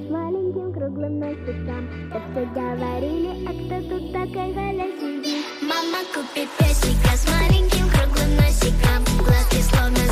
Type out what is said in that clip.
с маленьким круглым носиком Так все говорили, а кто тут такой Галя Мама купит песика с маленьким круглым носиком Глазки словно